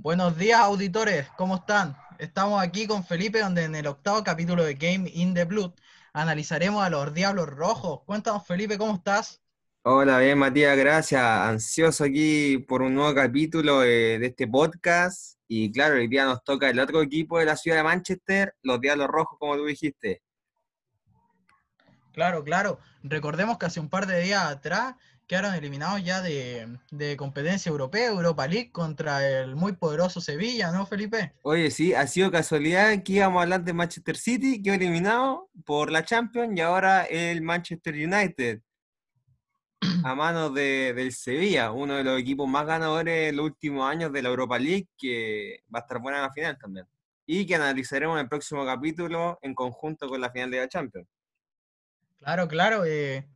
Buenos días, auditores, ¿cómo están? Estamos aquí con Felipe, donde en el octavo capítulo de Game in the Blood analizaremos a los Diablos Rojos. Cuéntanos, Felipe, ¿cómo estás? Hola, bien, Matías, gracias. Ansioso aquí por un nuevo capítulo eh, de este podcast. Y claro, hoy día nos toca el otro equipo de la ciudad de Manchester, los Diablos Rojos, como tú dijiste. Claro, claro. Recordemos que hace un par de días atrás quedaron eliminados ya de, de, competencia europea, Europa League, contra el muy poderoso Sevilla, ¿no, Felipe? Oye, sí, ha sido casualidad que íbamos a hablar de Manchester City, quedó eliminado por la Champions, y ahora el Manchester United, a manos de, del Sevilla, uno de los equipos más ganadores en los últimos años de la Europa League, que va a estar buena en la final también. Y que analizaremos en el próximo capítulo en conjunto con la final de la Champions. Claro, claro. Eh,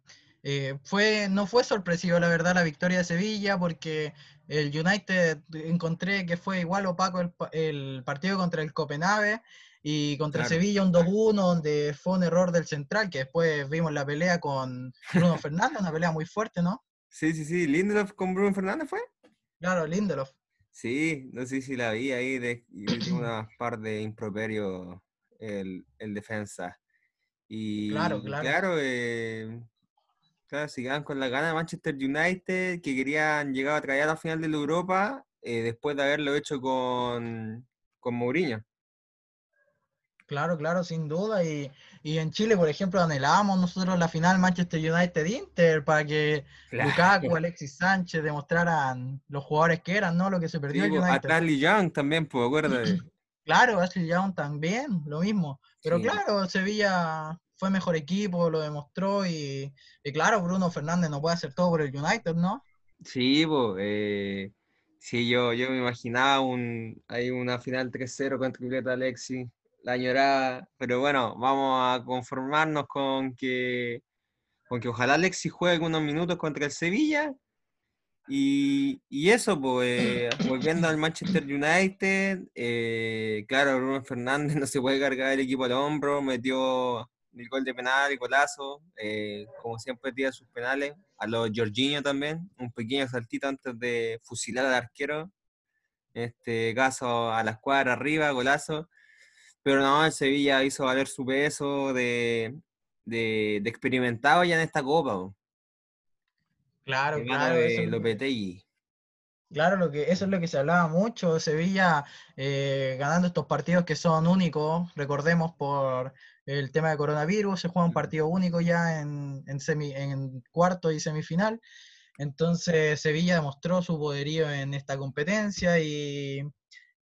eh, fue, no fue sorpresivo, la verdad, la victoria de Sevilla, porque el United encontré que fue igual opaco el, el partido contra el Copenhague y contra Claro. Sevilla un 2-1, donde fue un error del central, que después vimos la pelea con Bruno Fernández, una pelea muy fuerte, ¿no? Sí, sí, sí. Lindelof con Bruno Fernández fue. Claro, Lindelof. Sí, no sé si la vi ahí, de, una par de improperios el, el defensa. Y Claro, claro. claro, eh, claro, se quedan con la gana de Manchester United, que querían llegar a traer a la final de la Europa eh, después de haberlo hecho con, con Mourinho. Claro, claro, sin duda. Y, y en Chile, por ejemplo, anhelábamos nosotros la final Manchester United-Inter para que Lukaku, Alexis Sánchez demostraran los jugadores que eran, ¿no? Lo que se perdió Sí, el a United. Charlie Young también, pues, acuérdate. Claro, Ashley Young también, lo mismo. Pero Sí. claro, Sevilla fue mejor equipo, lo demostró y, y claro, Bruno Fernández no puede hacer todo por el United, ¿no? Sí, pues, eh, sí, yo, yo me imaginaba un, hay una final 3-0 contra Julieta Alexis, la añorada, pero bueno, vamos a conformarnos con que, con que ojalá Alexis juegue algunos minutos contra el Sevilla. Y, y eso, pues, eh, volviendo al Manchester United, eh, claro, Bruno Fernández no se puede cargar el equipo al hombro, metió el gol de penal y golazo, eh, como siempre tira sus penales, a los Jorginho también, un pequeño saltito antes de fusilar al arquero, en este caso a la escuadra arriba, golazo, pero no, el Sevilla hizo valer su peso de, de, de experimentado ya en esta copa, Claro, claro, eso de es lo que- Lopetegui. Claro, lo que, eso es lo que se hablaba mucho, Sevilla eh, ganando estos partidos que son únicos, recordemos por el tema de coronavirus, se juega un partido único ya en, en, semi, en cuarto y semifinal, entonces Sevilla demostró su poderío en esta competencia y,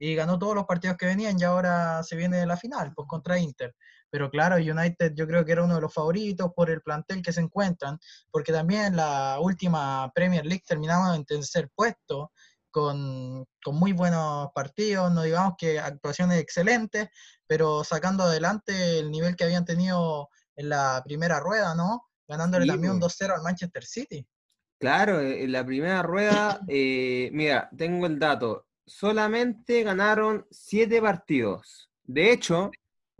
y ganó todos los partidos que venían y ahora se viene la final, pues contra Inter. Pero claro, United yo creo que era uno de los favoritos por el plantel que se encuentran, porque también en la última Premier League terminamos en tercer puesto, con, con muy buenos partidos, no digamos que actuaciones excelentes, pero sacando adelante el nivel que habían tenido en la primera rueda, ¿no? Ganándole Sí, también un po. 2-0 al Manchester City. Claro, eh, en la primera rueda, eh, mira, tengo el dato, solamente ganaron siete partidos. De hecho,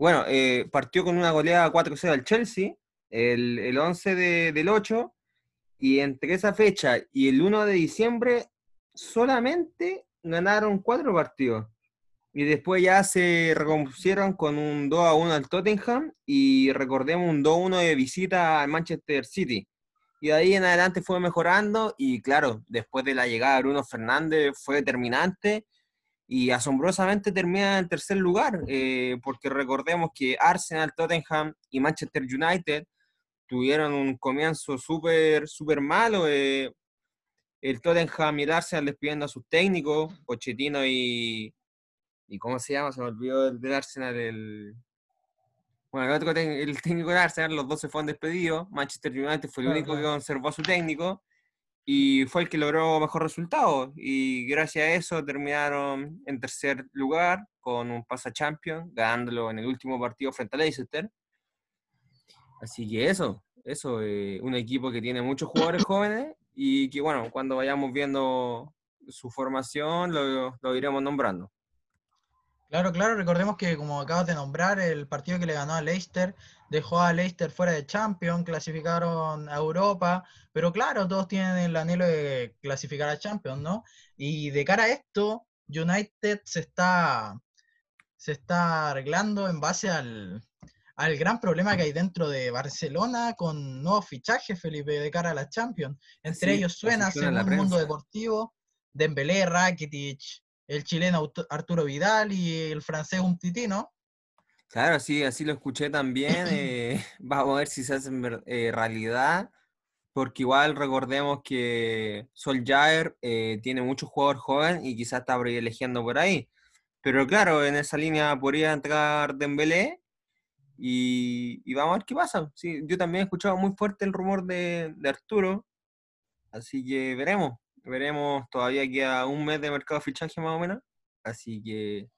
bueno, eh, partió con una goleada 4-0 al Chelsea, el, el 11 de- del 8, y entre esa fecha y el 1 de diciembre solamente ganaron cuatro partidos. Y después ya se recompusieron con un 2 a 1 al Tottenham y recordemos un 2 a 1 de visita al Manchester City. Y de ahí en adelante fue mejorando y claro, después de la llegada de Bruno Fernández fue determinante y asombrosamente termina en tercer lugar, eh, porque recordemos que Arsenal, Tottenham y Manchester United tuvieron un comienzo súper, súper malo. eh, el Tottenham y el Arsenal despidiendo a sus técnicos, Pochettino y, y ¿cómo se llama? Se me olvidó el del Arsenal, el... Bueno, el, otro tec- el técnico del Arsenal, los dos se fueron despedidos. Manchester United fue el único que conservó a su técnico y fue el que logró mejor resultado. Y gracias a eso terminaron en tercer lugar con un pasa champion, ganándolo en el último partido frente a Leicester. Así que eso, eso, eh, un equipo que tiene muchos jugadores jóvenes y que, bueno, cuando vayamos viendo su formación lo, lo iremos nombrando. Claro, claro, recordemos que como acabas de nombrar, el partido que le ganó a Leicester dejó a Leicester fuera de Champions, clasificaron a Europa, pero claro, todos tienen el anhelo de clasificar a Champions, ¿no? Y de cara a esto, United se está, se está arreglando en base al, al gran problema que hay dentro de Barcelona con nuevos fichajes, Felipe, de cara a la Champions. Entre ellos suena, según el mundo deportivo, Dembélé, Rakitic, el chileno Arturo Vidal y el francés Umtitino. Claro, sí, así lo escuché también. Eh, vamos a ver si se hace eh, realidad, porque igual recordemos que Solskjaer eh, tiene muchos jugadores jóvenes y quizás está privilegiando por ahí. Pero claro, en esa línea podría entrar Dembélé y, vamos a ver qué pasa. Sí, yo también he escuchado muy fuerte el rumor de, Arturo, así que veremos. Veremos, todavía queda un mes de mercado de fichaje más o menos. Así que,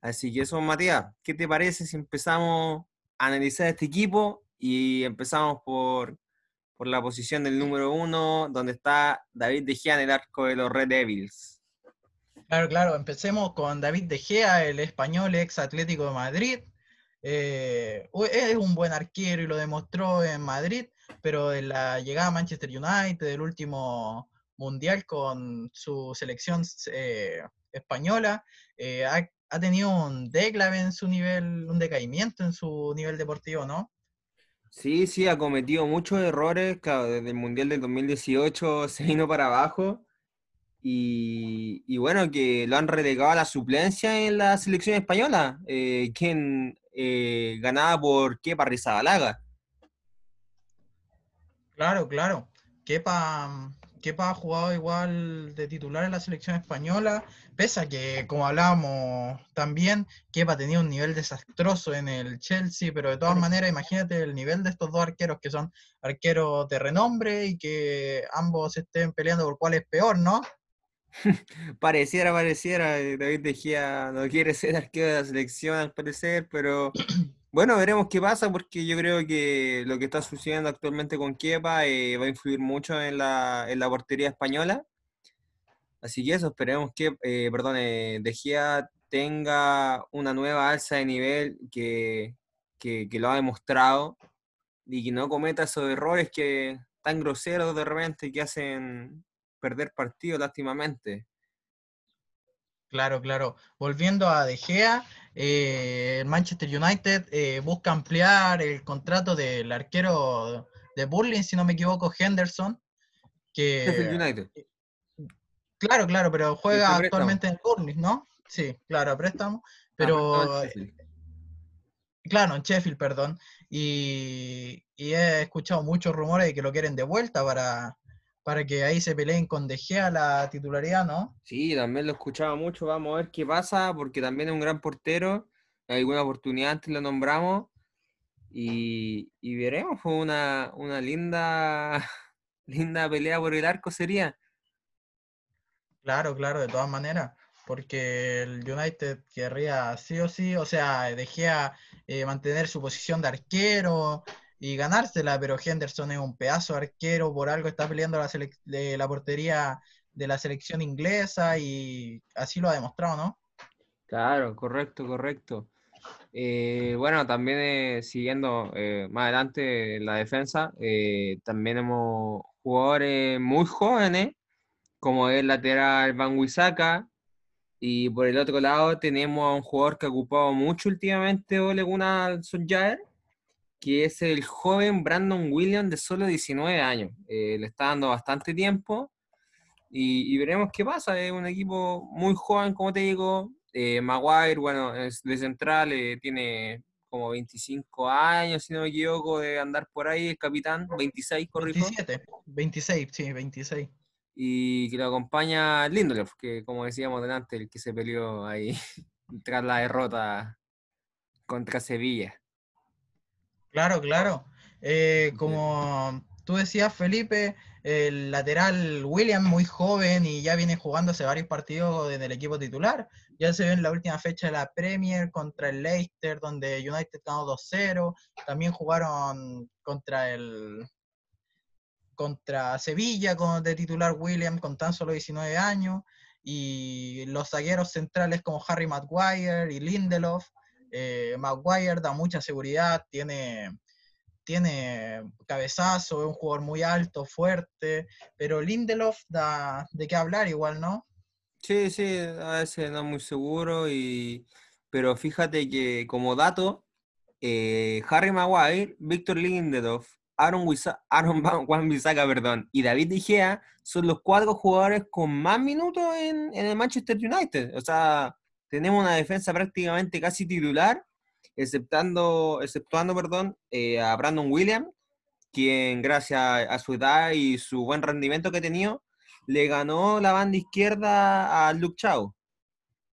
así que eso, Matías, ¿qué te parece si empezamos a analizar este equipo y empezamos por, por la posición del número uno, donde está David De Gea en el arco de los Red Devils? Claro, claro, empecemos con David De Gea, el español ex Atlético de Madrid, eh, es un buen arquero y lo demostró en Madrid, pero en la llegada a Manchester United, del último mundial con su selección eh, española, eh, ha, tenido un déclave en su nivel, un decaimiento en su nivel deportivo, ¿no? Sí, sí, ha cometido muchos errores, claro, desde el Mundial del 2018 se vino para abajo. Y, y, bueno, que lo han relegado a la suplencia en la selección española, eh, quien ganada por Kepa Rizabalaga. Claro, claro. Kepa, Kepa ha jugado igual de titular en la selección española, pese a que, como hablábamos también, Kepa tenía un nivel desastroso en el Chelsea, pero de todas maneras, imagínate el nivel de estos dos arqueros que son arqueros de renombre y que ambos estén peleando por cuál es peor, ¿no? pareciera, pareciera, eh, David Dejía no quiere ser arquero de la selección al parecer, pero bueno, veremos qué pasa porque yo creo que lo que está sucediendo actualmente con Kepa eh, va a influir mucho en la, en la portería española. Así que eso, esperemos que, eh, perdón, eh, Dejía tenga una nueva alza de nivel que, que, que, lo ha demostrado y que no cometa esos errores que tan groseros de repente que hacen perder partido lástimamente. Claro, claro. Volviendo a De Gea, eh, Manchester United eh, busca ampliar el contrato del arquero de Burling, si no me equivoco, Henderson. Que, United. Claro, claro, pero juega actualmente en Burling, ¿no? Sí, claro, a préstamo. Ah, pero. claro, en Sheffield, perdón. Y, y, he escuchado muchos rumores de que lo quieren de vuelta para, para que ahí se peleen con De Gea la titularidad, ¿no? Sí, también lo escuchaba mucho, vamos a ver qué pasa, porque también es un gran portero, hay alguna oportunidad antes lo nombramos, y, veremos, fue una, una linda, linda pelea por el arco sería. Claro, claro, de todas maneras, porque el United querría sí o sí, o sea, De Gea eh, mantener su posición de arquero, y ganársela, pero Henderson es un pedazo arquero, por algo está peleando la, de la portería de la selección inglesa y así lo ha demostrado, ¿no? Claro, correcto, correcto. Eh, bueno, también eh, siguiendo eh, más adelante la defensa, también hemos jugadores muy jóvenes, como el lateral Van Wisaka, y por el otro lado tenemos a un jugador que ha ocupado mucho últimamente Ole Gunnar Solskjaer, que es el joven Brandon Williams de solo 19 años. Eh, le está dando bastante tiempo y, veremos qué pasa. Es un equipo muy joven, como te digo. Eh, Maguire, bueno, es de central, eh, tiene como 25 años, si no me equivoco, de andar por ahí, el capitán, 26, corrijo. 27, 26, sí, 26. Y que lo acompaña Lindelof, que como decíamos delante, el que se peleó ahí tras la derrota contra Sevilla. Claro, claro. Eh, como tú decías, Felipe, el lateral William, muy joven y ya viene jugando hace varios partidos en el equipo titular. Ya se ve en la última fecha de la Premier contra el Leicester, donde United ganó 2-0. También jugaron contra el contra Sevilla con, de titular William con tan solo 19 años. Y los zagueros centrales como Harry Maguire y Lindelof eh, Maguire da mucha seguridad, tiene, tiene cabezazo, es un jugador muy alto, fuerte, pero Lindelof da de qué hablar igual, ¿no? Sí, sí, a veces no muy seguro, y... pero fíjate que como dato, eh, Harry Maguire, Víctor Lindelof, Aaron, Wisa Aaron Juan perdón, y David De Gea son los cuatro jugadores con más minutos en, en, el Manchester United. O sea, tenemos una defensa prácticamente casi titular, exceptando, exceptuando perdón, eh, a Brandon Williams, quien gracias a su edad y su buen rendimiento que ha tenido, le ganó la banda izquierda a Luke Chao.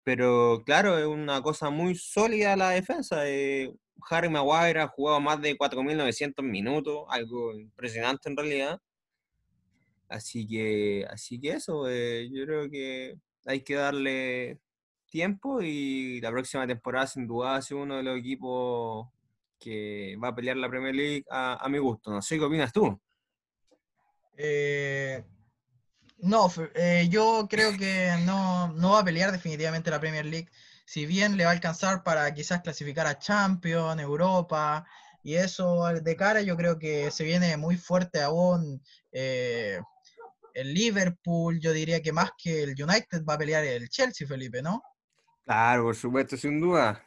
Pero claro, es una cosa muy sólida la defensa. Eh, Harry Maguire ha jugado más de 4.900 minutos, algo impresionante en realidad. Así que, así que eso, eh, yo creo que hay que darle tiempo y la próxima temporada sin duda ha uno de los equipos que va a pelear la Premier League a, a mi gusto. No sé qué opinas tú. Eh, no, eh, yo creo que no, no, va a pelear definitivamente la Premier League. Si bien le va a alcanzar para quizás clasificar a Champions, Europa, y eso de cara, yo creo que se viene muy fuerte aún eh, el Liverpool. Yo diría que más que el United va a pelear el Chelsea, Felipe, ¿no? Claro, por supuesto, sin duda.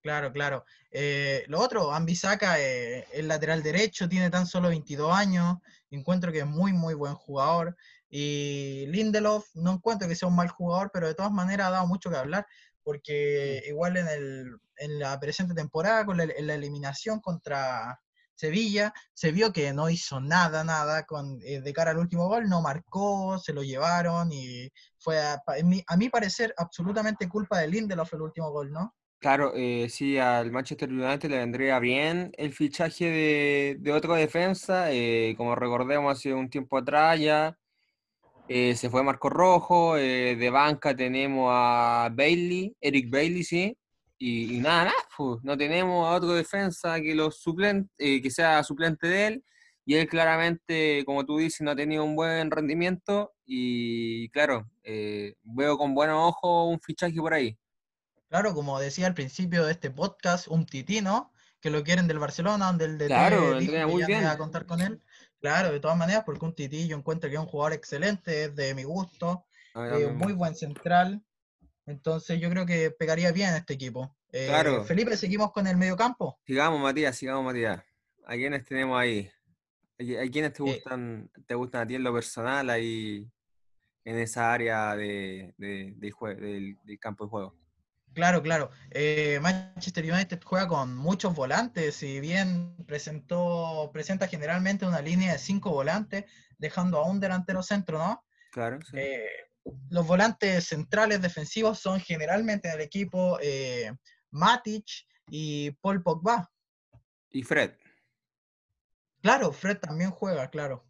Claro, claro. Eh, lo otro, Ambisaka, eh, el lateral derecho, tiene tan solo 22 años. Encuentro que es muy, muy buen jugador. Y Lindelof, no encuentro que sea un mal jugador, pero de todas maneras ha dado mucho que hablar, porque igual en, el, en la presente temporada, con la, en la eliminación contra Sevilla, se vio que no hizo nada, nada con, eh, de cara al último gol, no marcó, se lo llevaron y fue, a, a mi parecer, absolutamente culpa de Lindelof el último gol, ¿no? Claro, eh, sí, al Manchester United le vendría bien el fichaje de, de otra defensa. Eh, como recordemos, hace un tiempo atrás ya eh, se fue Marco Rojo. De banca tenemos a Bailey, Eric Bailey, sí. Y, y nada, nada, pues, no tenemos a otro defensa que, los suplente, eh, que sea suplente de él. Y él claramente, como tú dices, no ha tenido un buen rendimiento. Y claro, veo con buenos ojos un fichaje por ahí. Claro, como decía al principio de este podcast, un titino, que lo quieren del Barcelona, donde el de claro, que muy ya bien. a contar con él. Claro, de todas maneras, porque un tití yo encuentro que es un jugador excelente, es de mi gusto, eh, muy buen central. Entonces yo creo que pegaría bien este equipo. Eh, claro. Felipe, seguimos con el medio campo. Sigamos, Matías, sigamos, Matías. ¿A quiénes tenemos ahí? ¿A quiénes te gustan, eh, te gustan a ti en lo personal ahí en esa área de, de, de del, del campo de juego? Claro, claro. Eh, Manchester United juega con muchos volantes, si bien presentó, presenta generalmente una línea de cinco volantes, dejando a un delantero centro, ¿no? Claro. Sí. Eh, los volantes centrales defensivos son generalmente del equipo eh, Matic y Paul Pogba. Y Fred. Claro, Fred también juega, claro.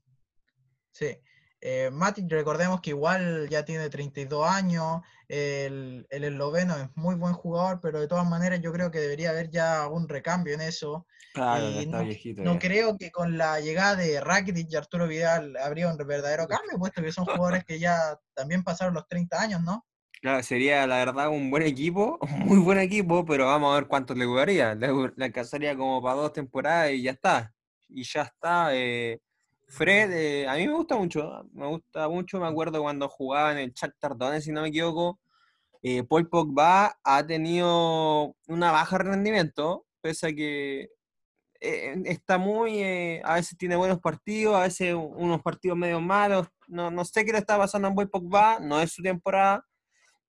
Sí. Eh, Matic, recordemos que igual ya tiene 32 años, el, el esloveno es muy buen jugador, pero de todas maneras yo creo que debería haber ya un recambio en eso. Claro, y está no, viejito. no creo que con la llegada de Rakitic y Arturo Vidal habría un verdadero cambio, puesto que son jugadores que ya también pasaron los 30 años, ¿no? Claro, sería la verdad un buen equipo, un muy buen equipo, pero vamos a ver cuánto le duraría. Le, le alcanzaría como para dos temporadas y ya está. Y ya está. Eh, Fred, eh, a mí me gusta mucho, me gusta mucho, me acuerdo cuando jugaba en el Shakhtar Donetsk, si no me equivoco, eh, Paul Pogba ha tenido una baja rendimiento, pese a que eh, está muy, eh, a veces tiene buenos partidos, a veces unos partidos medio malos, no, no sé qué le está pasando a Paul Pogba, no es su temporada,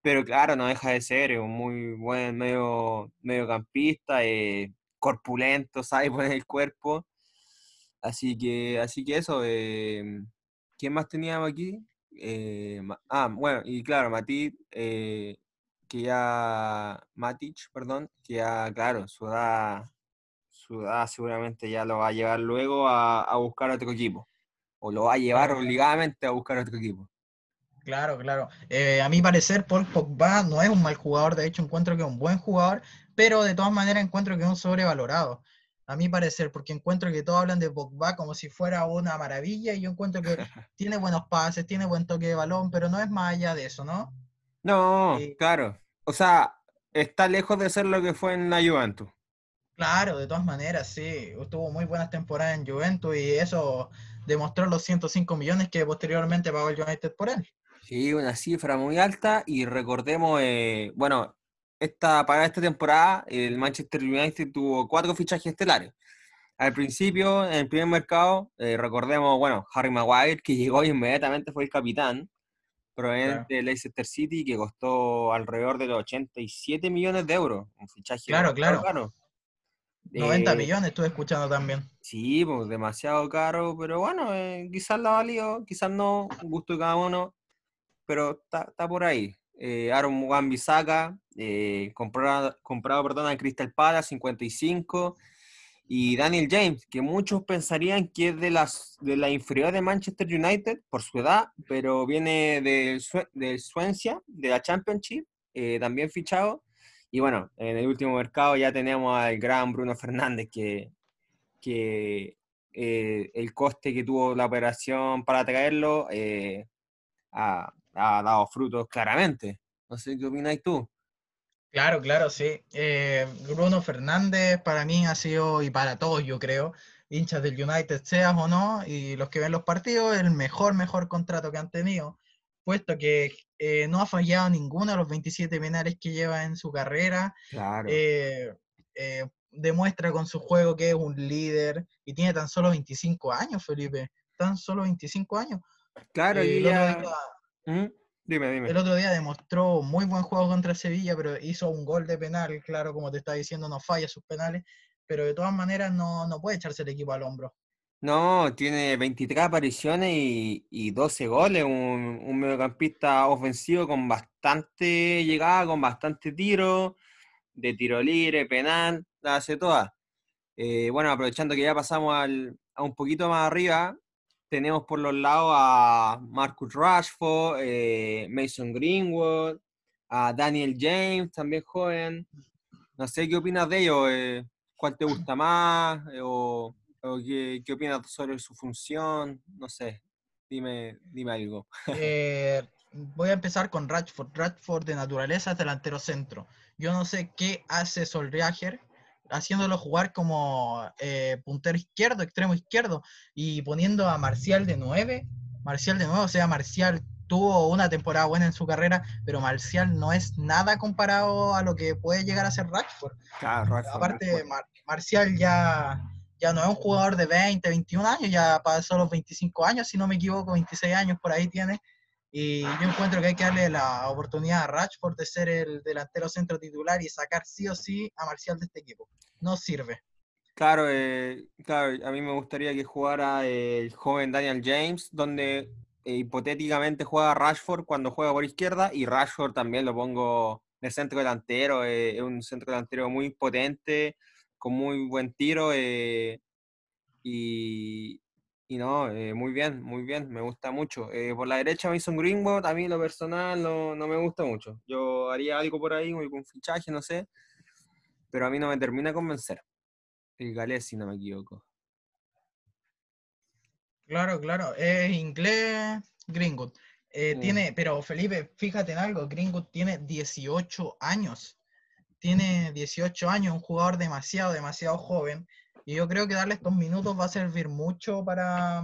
pero claro, no deja de ser un muy buen medio, mediocampista, eh, corpulento, sabe poner el cuerpo. Así que, así que eso. Eh, ¿Quién más teníamos aquí? Eh, ah, bueno, y claro, Matit, eh, que ya. Matic, perdón, que ya, claro, su edad, su edad seguramente ya lo va a llevar luego a, a buscar otro equipo. O lo va a llevar obligadamente a buscar otro equipo. Claro, claro. Eh, a mi parecer, Paul Pogba no es un mal jugador, de hecho encuentro que es un buen jugador, pero de todas maneras encuentro que es un sobrevalorado. A mi parecer, porque encuentro que todos hablan de Pogba como si fuera una maravilla y yo encuentro que tiene buenos pases, tiene buen toque de balón, pero no es más allá de eso, ¿no? No, Sí. claro. O sea, está lejos de ser lo que fue en la Juventus. Claro, de todas maneras, sí. Tuvo muy buenas temporadas en Juventus y eso demostró los 105 millones que posteriormente pagó el United por él. Sí, una cifra muy alta y recordemos, eh, bueno, esta, para esta temporada el Manchester United tuvo cuatro fichajes estelares. Al principio, en el primer mercado, eh, recordemos, bueno, Harry Maguire, que llegó y inmediatamente fue el capitán, proveniente del Leicester City, que costó alrededor de los 87 millones de euros. Un fichaje Claro, claro. caro. 90 Eh, millones estuve escuchando también. Sí, pues demasiado caro, pero bueno, eh, quizás la valió, quizás no, gusto de cada uno, pero está, está por ahí. Eh, Aaron Wan-Bissaka, eh, comprado, comprado perdón, al Crystal Palace, 55, y Daniel James, que muchos pensarían que es de las de la inferior de Manchester United por su edad, pero viene Swe- del Swansea, de la Championship, eh, también fichado. Y bueno, en el último mercado ya tenemos al gran Bruno Fernández, que, que eh, el coste que tuvo la operación para traerlo ha, ha dado frutos claramente. No sé qué opináis tú. Claro, claro, sí. Eh, Bruno Fernández para mí ha sido, y para todos yo creo, hinchas del United seas o no, y los que ven los partidos, el mejor, mejor contrato que han tenido, puesto que eh, no ha fallado ninguno de los 27 penales que lleva en su carrera. Claro. eh, eh, demuestra con su juego que es un líder y tiene tan solo 25 años, Felipe. Tan solo 25 años. Claro, y ya... ¿Mm? Dime, dime. el otro día demostró muy buen juego contra Sevilla, pero hizo un gol de penal. Claro, como te estaba diciendo, no falla sus penales, pero de todas maneras no, no puede echarse el equipo al hombro. No, tiene 23 apariciones y, y 12 goles, un, un mediocampista ofensivo con bastante llegada, con bastante tiro, de tiro libre, penal, la hace toda. Eh, bueno, aprovechando que ya pasamos al- a un poquito más arriba, tenemos por los lados a Marcus Rashford, eh, Mason Greenwood, a Daniel James, también joven. No sé qué opinas de ellos, eh, ¿cuál te gusta más? Eh, o qué, opinas sobre su función? No sé, dime, dime algo. Voy a empezar con Rashford. Rashford de naturaleza delantero centro. Yo no sé qué hace Solskjaer haciéndolo jugar como eh, puntero izquierdo, extremo izquierdo, y poniendo a Marcial de 9. Marcial de nuevo, o sea, Marcial tuvo una temporada buena en su carrera, pero Marcial no es nada comparado a lo que puede llegar a ser Rashford. Claro, Rashford, Aparte. Mar- Marcial ya, ya no es un jugador de 20, 21 años, ya pasó los 25 años, si no me equivoco, 26 años por ahí tiene. Y yo encuentro que hay que darle la oportunidad a Rashford de ser el delantero centro titular y sacar sí o sí a Marcial de este equipo. No sirve. Claro, eh, claro, a mí me gustaría que jugara el joven Daniel James, donde eh, hipotéticamente juega Rashford cuando juega por izquierda, y Rashford también lo pongo de centro delantero, eh, es un centro delantero muy potente, con muy buen tiro, eh, y, y no, eh, muy bien, muy bien, me gusta mucho. Eh, por la derecha Mason Greenwood, a mí lo personal no, no me gusta mucho. Yo haría algo por ahí, algún fichaje, no sé, pero a mí no me termina de convencer. El galés, si no me equivoco. Claro, claro, es inglés Greenwood. Eh, Mm. tiene, pero Felipe, fíjate en algo, Greenwood tiene 18 años. Tiene 18 años, un jugador demasiado, demasiado joven. Y yo creo que darle estos minutos va a servir mucho para,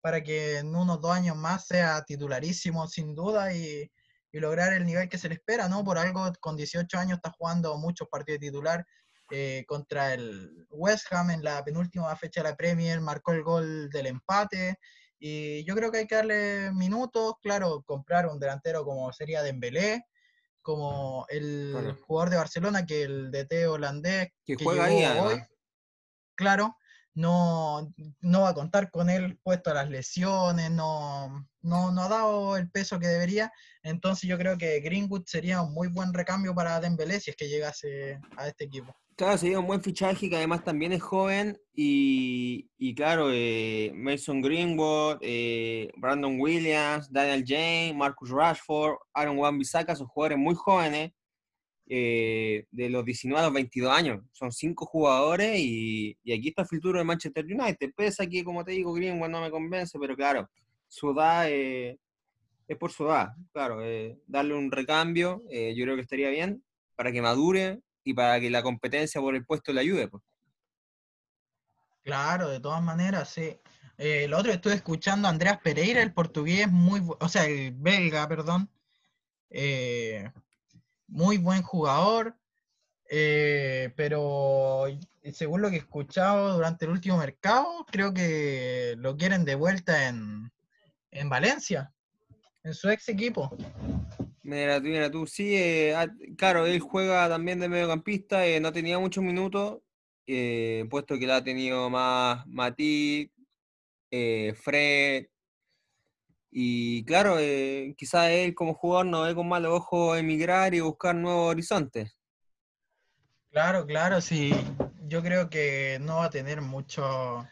para que en unos dos años más sea titularísimo, sin duda, y, y lograr el nivel que se le espera, ¿no? Por algo, con 18 años está jugando muchos partidos de titular eh, contra el West Ham en la penúltima fecha de la Premier, marcó el gol del empate. Y yo creo que hay que darle minutos, claro, comprar un delantero como sería Dembélé, como el jugador de Barcelona, que el DT holandés Que que juega ahí, hoy. Claro, no, no va a contar con él puesto a las lesiones, no, no, no ha dado el peso que debería. Entonces yo creo que Greenwood sería un muy buen recambio para Dembélé si es que llegase a este equipo. Claro, sería un buen fichaje que además también es joven y, y claro, eh, Mason Greenwood, eh, Brandon Williams, Daniel James, Marcus Rashford, Aaron Wan-Bissaka son jugadores muy jóvenes, eh, de los 19 a los 22 años. Son cinco jugadores y, aquí está el futuro de Manchester United. Pese a que, como te digo, Greenwood no me convence, pero claro, su edad eh, es por su edad. Claro, eh, darle un recambio, yo creo que estaría bien para que madure y para que la competencia por el puesto le ayude. pues. Claro, de todas maneras, sí. Lo otro estuve escuchando a Andreas Pereira, el portugués, muy, o sea, el belga, perdón. Muy buen jugador, eh, pero según lo que he escuchado durante el último mercado, creo que lo quieren de vuelta en, en Valencia, en su ex equipo. Mira tú, mira tú, sí, eh, ah, claro, él juega también de mediocampista, eh, no tenía muchos minutos, puesto que la ha tenido más Mati, Fred, y claro, quizás él como jugador no ve con malos ojos emigrar y buscar nuevos horizontes. Claro, claro, sí, yo creo que no va a tener mucho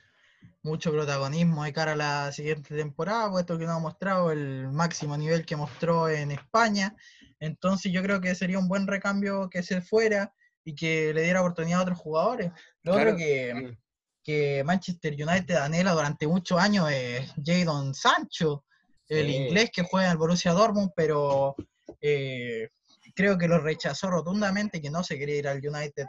mucho protagonismo de cara a la siguiente temporada, puesto que no ha mostrado el máximo nivel que mostró en España. Entonces yo creo que sería un buen recambio que se fuera y que le diera oportunidad a otros jugadores. Lo otro que, que, Manchester United anhela durante muchos años es Jadon Sancho, el inglés que juega en el Borussia Dortmund, pero eh, creo que lo rechazó rotundamente que no se quería ir al United.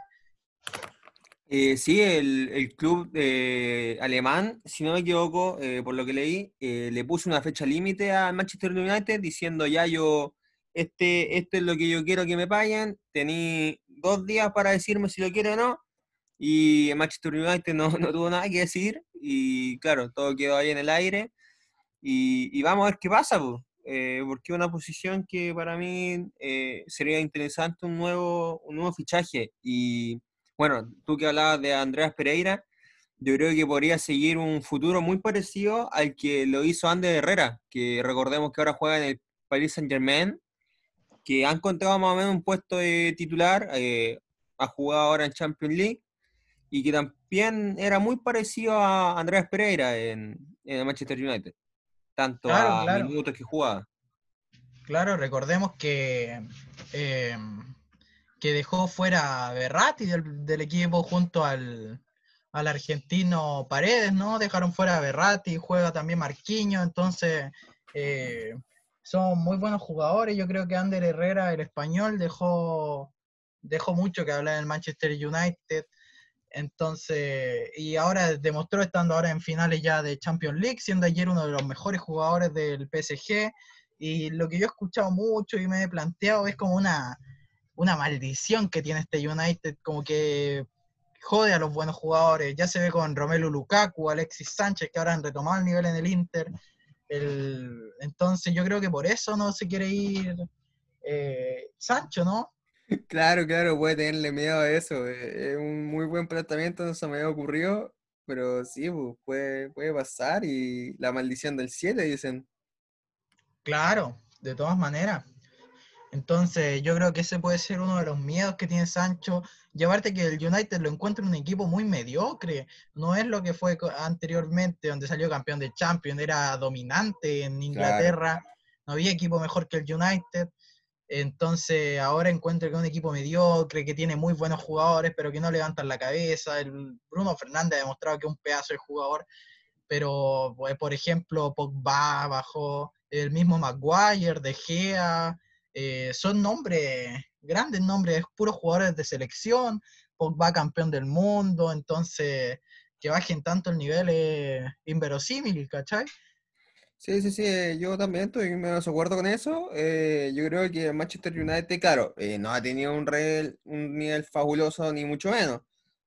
Eh, sí, el, club eh, alemán, si no me equivoco, eh, por lo que leí, le puso una fecha límite al Manchester United diciendo ya yo, este, esto es lo que yo quiero que me paguen, tení dos días para decirme si lo quiero o no, y el Manchester United no, no tuvo nada que decir, y claro, todo quedó ahí en el aire, y, vamos a ver qué pasa, porque es una posición que para mí sería interesante un nuevo, un nuevo fichaje, y bueno, tú que hablabas de Andreas Pereira, yo creo que podría seguir un futuro muy parecido al que lo hizo Ander Herrera, que recordemos que ahora juega en el Paris Saint Germain, que ha encontrado más o menos un puesto de titular, eh, ha jugado ahora en Champions League, y que también era muy parecido a Andreas Pereira en, en Manchester United, tanto a minutos que jugaba. Claro, recordemos que eh, que dejó fuera a Berratti del, equipo junto al, argentino Paredes, ¿no? Dejaron fuera a Berratti, juega también Marquinhos, entonces eh, son muy buenos jugadores. Yo creo que Ander Herrera, el español, dejó, dejó mucho que hablar en el Manchester United. Entonces, y ahora demostró estando ahora en finales ya de Champions League, siendo ayer uno de los mejores jugadores del PSG. Y lo que yo he escuchado mucho y me he planteado es como una, una maldición que tiene este United, como que jode a los buenos jugadores. Ya se ve con Romelu Lukaku, Alexis Sánchez, que ahora han retomado el nivel en el Inter. entonces yo creo que por eso no se quiere ir eh, Sancho, ¿no? Claro, claro, puede tenerle miedo a eso. Eh, es un muy buen planteamiento, no se me había ocurrido, pero sí, pues, puede, puede pasar y la maldición del 7, dicen. Claro, de todas maneras. Entonces, yo creo que ese puede ser uno de los miedos que tiene Sancho, llevarte que el United lo encuentre un equipo muy mediocre, no es lo que fue anteriormente, donde salió campeón de Champions, era dominante en Inglaterra, no había equipo mejor que el United, entonces ahora encuentro que un equipo mediocre, que tiene muy buenos jugadores, pero que no levantan la cabeza, el Bruno Fernández ha demostrado que es un pedazo de jugador, pero pues, por ejemplo Pogba bajó, el mismo Maguire, De Gea, eh, son nombres, grandes nombres, puros jugadores de selección, Pogba campeón del mundo, entonces que bajen tanto el nivel es inverosímil, ¿cachai? Sí, sí, sí, eh, yo también estoy menos de acuerdo con eso. Eh, yo creo que Manchester United, claro, no ha tenido un, un nivel fabuloso, ni mucho menos,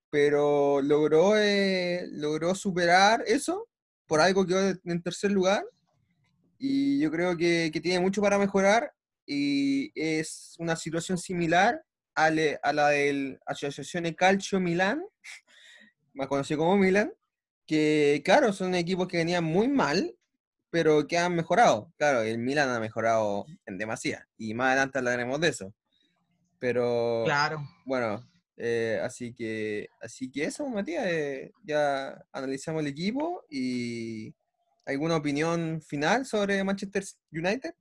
pero logró, logró superar eso, por algo que en tercer lugar, y yo creo que, que tiene mucho para mejorar y es una situación similar a, la del Asociación Calcio Milán, más conocido como Milán, que claro, son equipos que venían muy mal, pero que han mejorado. Claro, el Milán ha mejorado en demasía, y más adelante hablaremos de eso. Pero, claro. bueno, eh, así, que, así que eso, Matías, eh, ya analizamos el equipo y ¿alguna opinión final sobre Manchester United?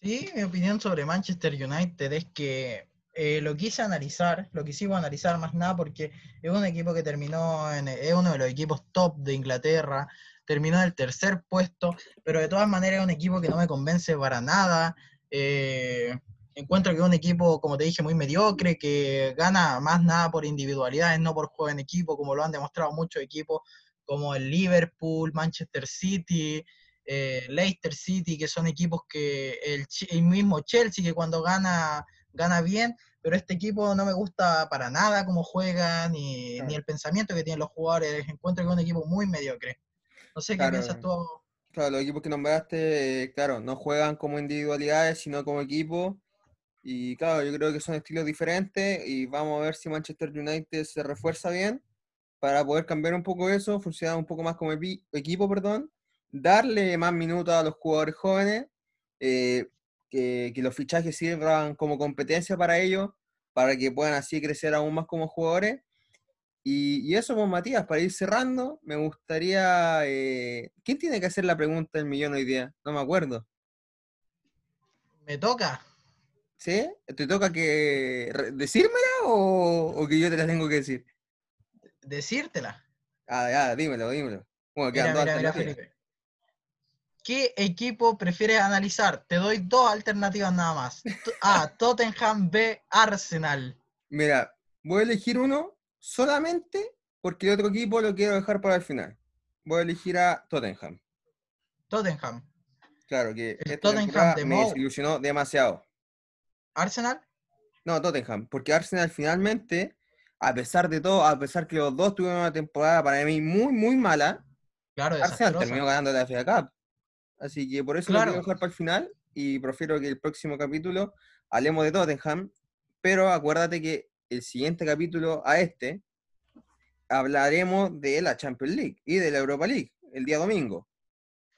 Sí, mi opinión sobre Manchester United es que eh, lo quise analizar, lo quisimos analizar más nada porque es un equipo que terminó, en, es uno de los equipos top de Inglaterra, terminó en el tercer puesto, pero de todas maneras es un equipo que no me convence para nada. Eh, encuentro que es un equipo, como te dije, muy mediocre, que gana más nada por individualidades, no por juego en equipo, como lo han demostrado muchos equipos como el Liverpool, Manchester City, eh, Leicester City, que son equipos que el, el, mismo Chelsea, que cuando gana, gana bien, pero este equipo no me gusta para nada cómo juega, ni, ni el pensamiento que tienen los jugadores. Encuentro que es un equipo muy mediocre. No sé qué piensas tú. Claro, los equipos que nombraste, claro, no juegan como individualidades, sino como equipo. Y claro, yo creo que son estilos diferentes y vamos a ver si Manchester United se refuerza bien para poder cambiar un poco eso, funcionar un poco más como equipo, perdón, darle más minutos a los jugadores jóvenes, eh, que, los fichajes sirvan como competencia para ellos, para que puedan así crecer aún más como jugadores. Y, eso, pues Matías, para ir cerrando, me gustaría... Eh, ¿Quién tiene que hacer la pregunta del millón hoy día? No me acuerdo. Me toca. ¿Sí? ¿Te toca que decírmela o, o que yo te la tengo que decir? decírtela. Ah, ya, dímelo, dímelo. ¿Qué equipo prefieres analizar? Te doy dos alternativas nada más. A, Tottenham, B, Arsenal. Mira, voy a elegir uno solamente porque el otro equipo lo quiero dejar para el final. Voy a elegir a Tottenham. Tottenham. Claro, que el Tottenham de me desilusionó demasiado. ¿Arsenal? No, Tottenham, porque Arsenal finalmente a pesar de todo, a pesar que los dos tuvieron una temporada para mí muy, muy mala, claro, Arsenal terminó ganando la FA Cup. Así que por eso lo quiero dejar para el final y prefiero que el próximo capítulo hablemos de Tottenham, pero acuérdate que el siguiente capítulo a este hablaremos de la Champions League y de la Europa League el día domingo.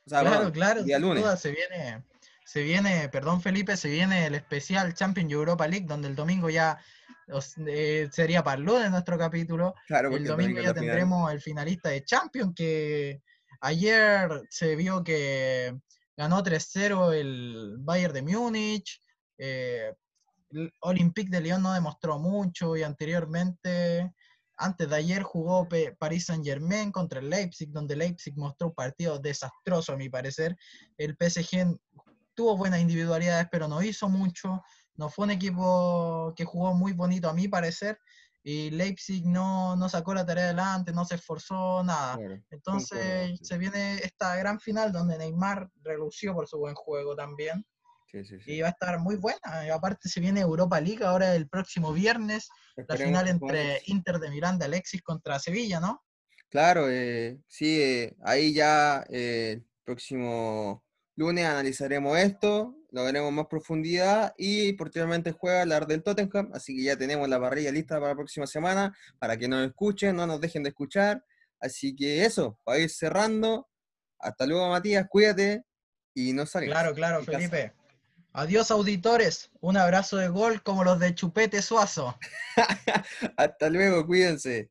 claro, claro, día lunes. se viene, se viene, perdón Felipe, se viene el especial Champions Europa League, donde el domingo ya eh, sería para el lunes nuestro capítulo. el domingo ya tendremos el finalista de Champions, que ayer se vio que ganó 3-0 el Bayern de Múnich. Eh, el Olympique de Lyon no demostró mucho y anteriormente, antes de ayer jugó Paris Saint Germain contra el Leipzig, donde Leipzig mostró un partido desastroso a mi parecer. El PSG tuvo buenas individualidades, pero no hizo mucho no fue un equipo que jugó muy bonito a mi parecer y Leipzig no, no sacó la tarea adelante, no se esforzó, nada. Entonces se viene esta gran final donde Neymar relució por su buen juego también. Y va a estar muy buena. Y aparte se viene Europa League ahora el próximo viernes, la final entre Inter de Miranda, Alexis contra Sevilla, ¿no? Claro, eh, sí, eh, ahí ya eh, el próximo lunes analizaremos esto, lo veremos más profundidad y posteriormente juega hablar del Tottenham, así que ya tenemos la parrilla lista para la próxima semana, para que nos escuchen, no nos dejen de escuchar. Así que eso, para ir cerrando. Hasta luego, Matías, cuídate y no salgas. Claro, claro, Felipe. Adiós auditores, un abrazo de gol como los de Chupete Suazo. Hasta luego, cuídense.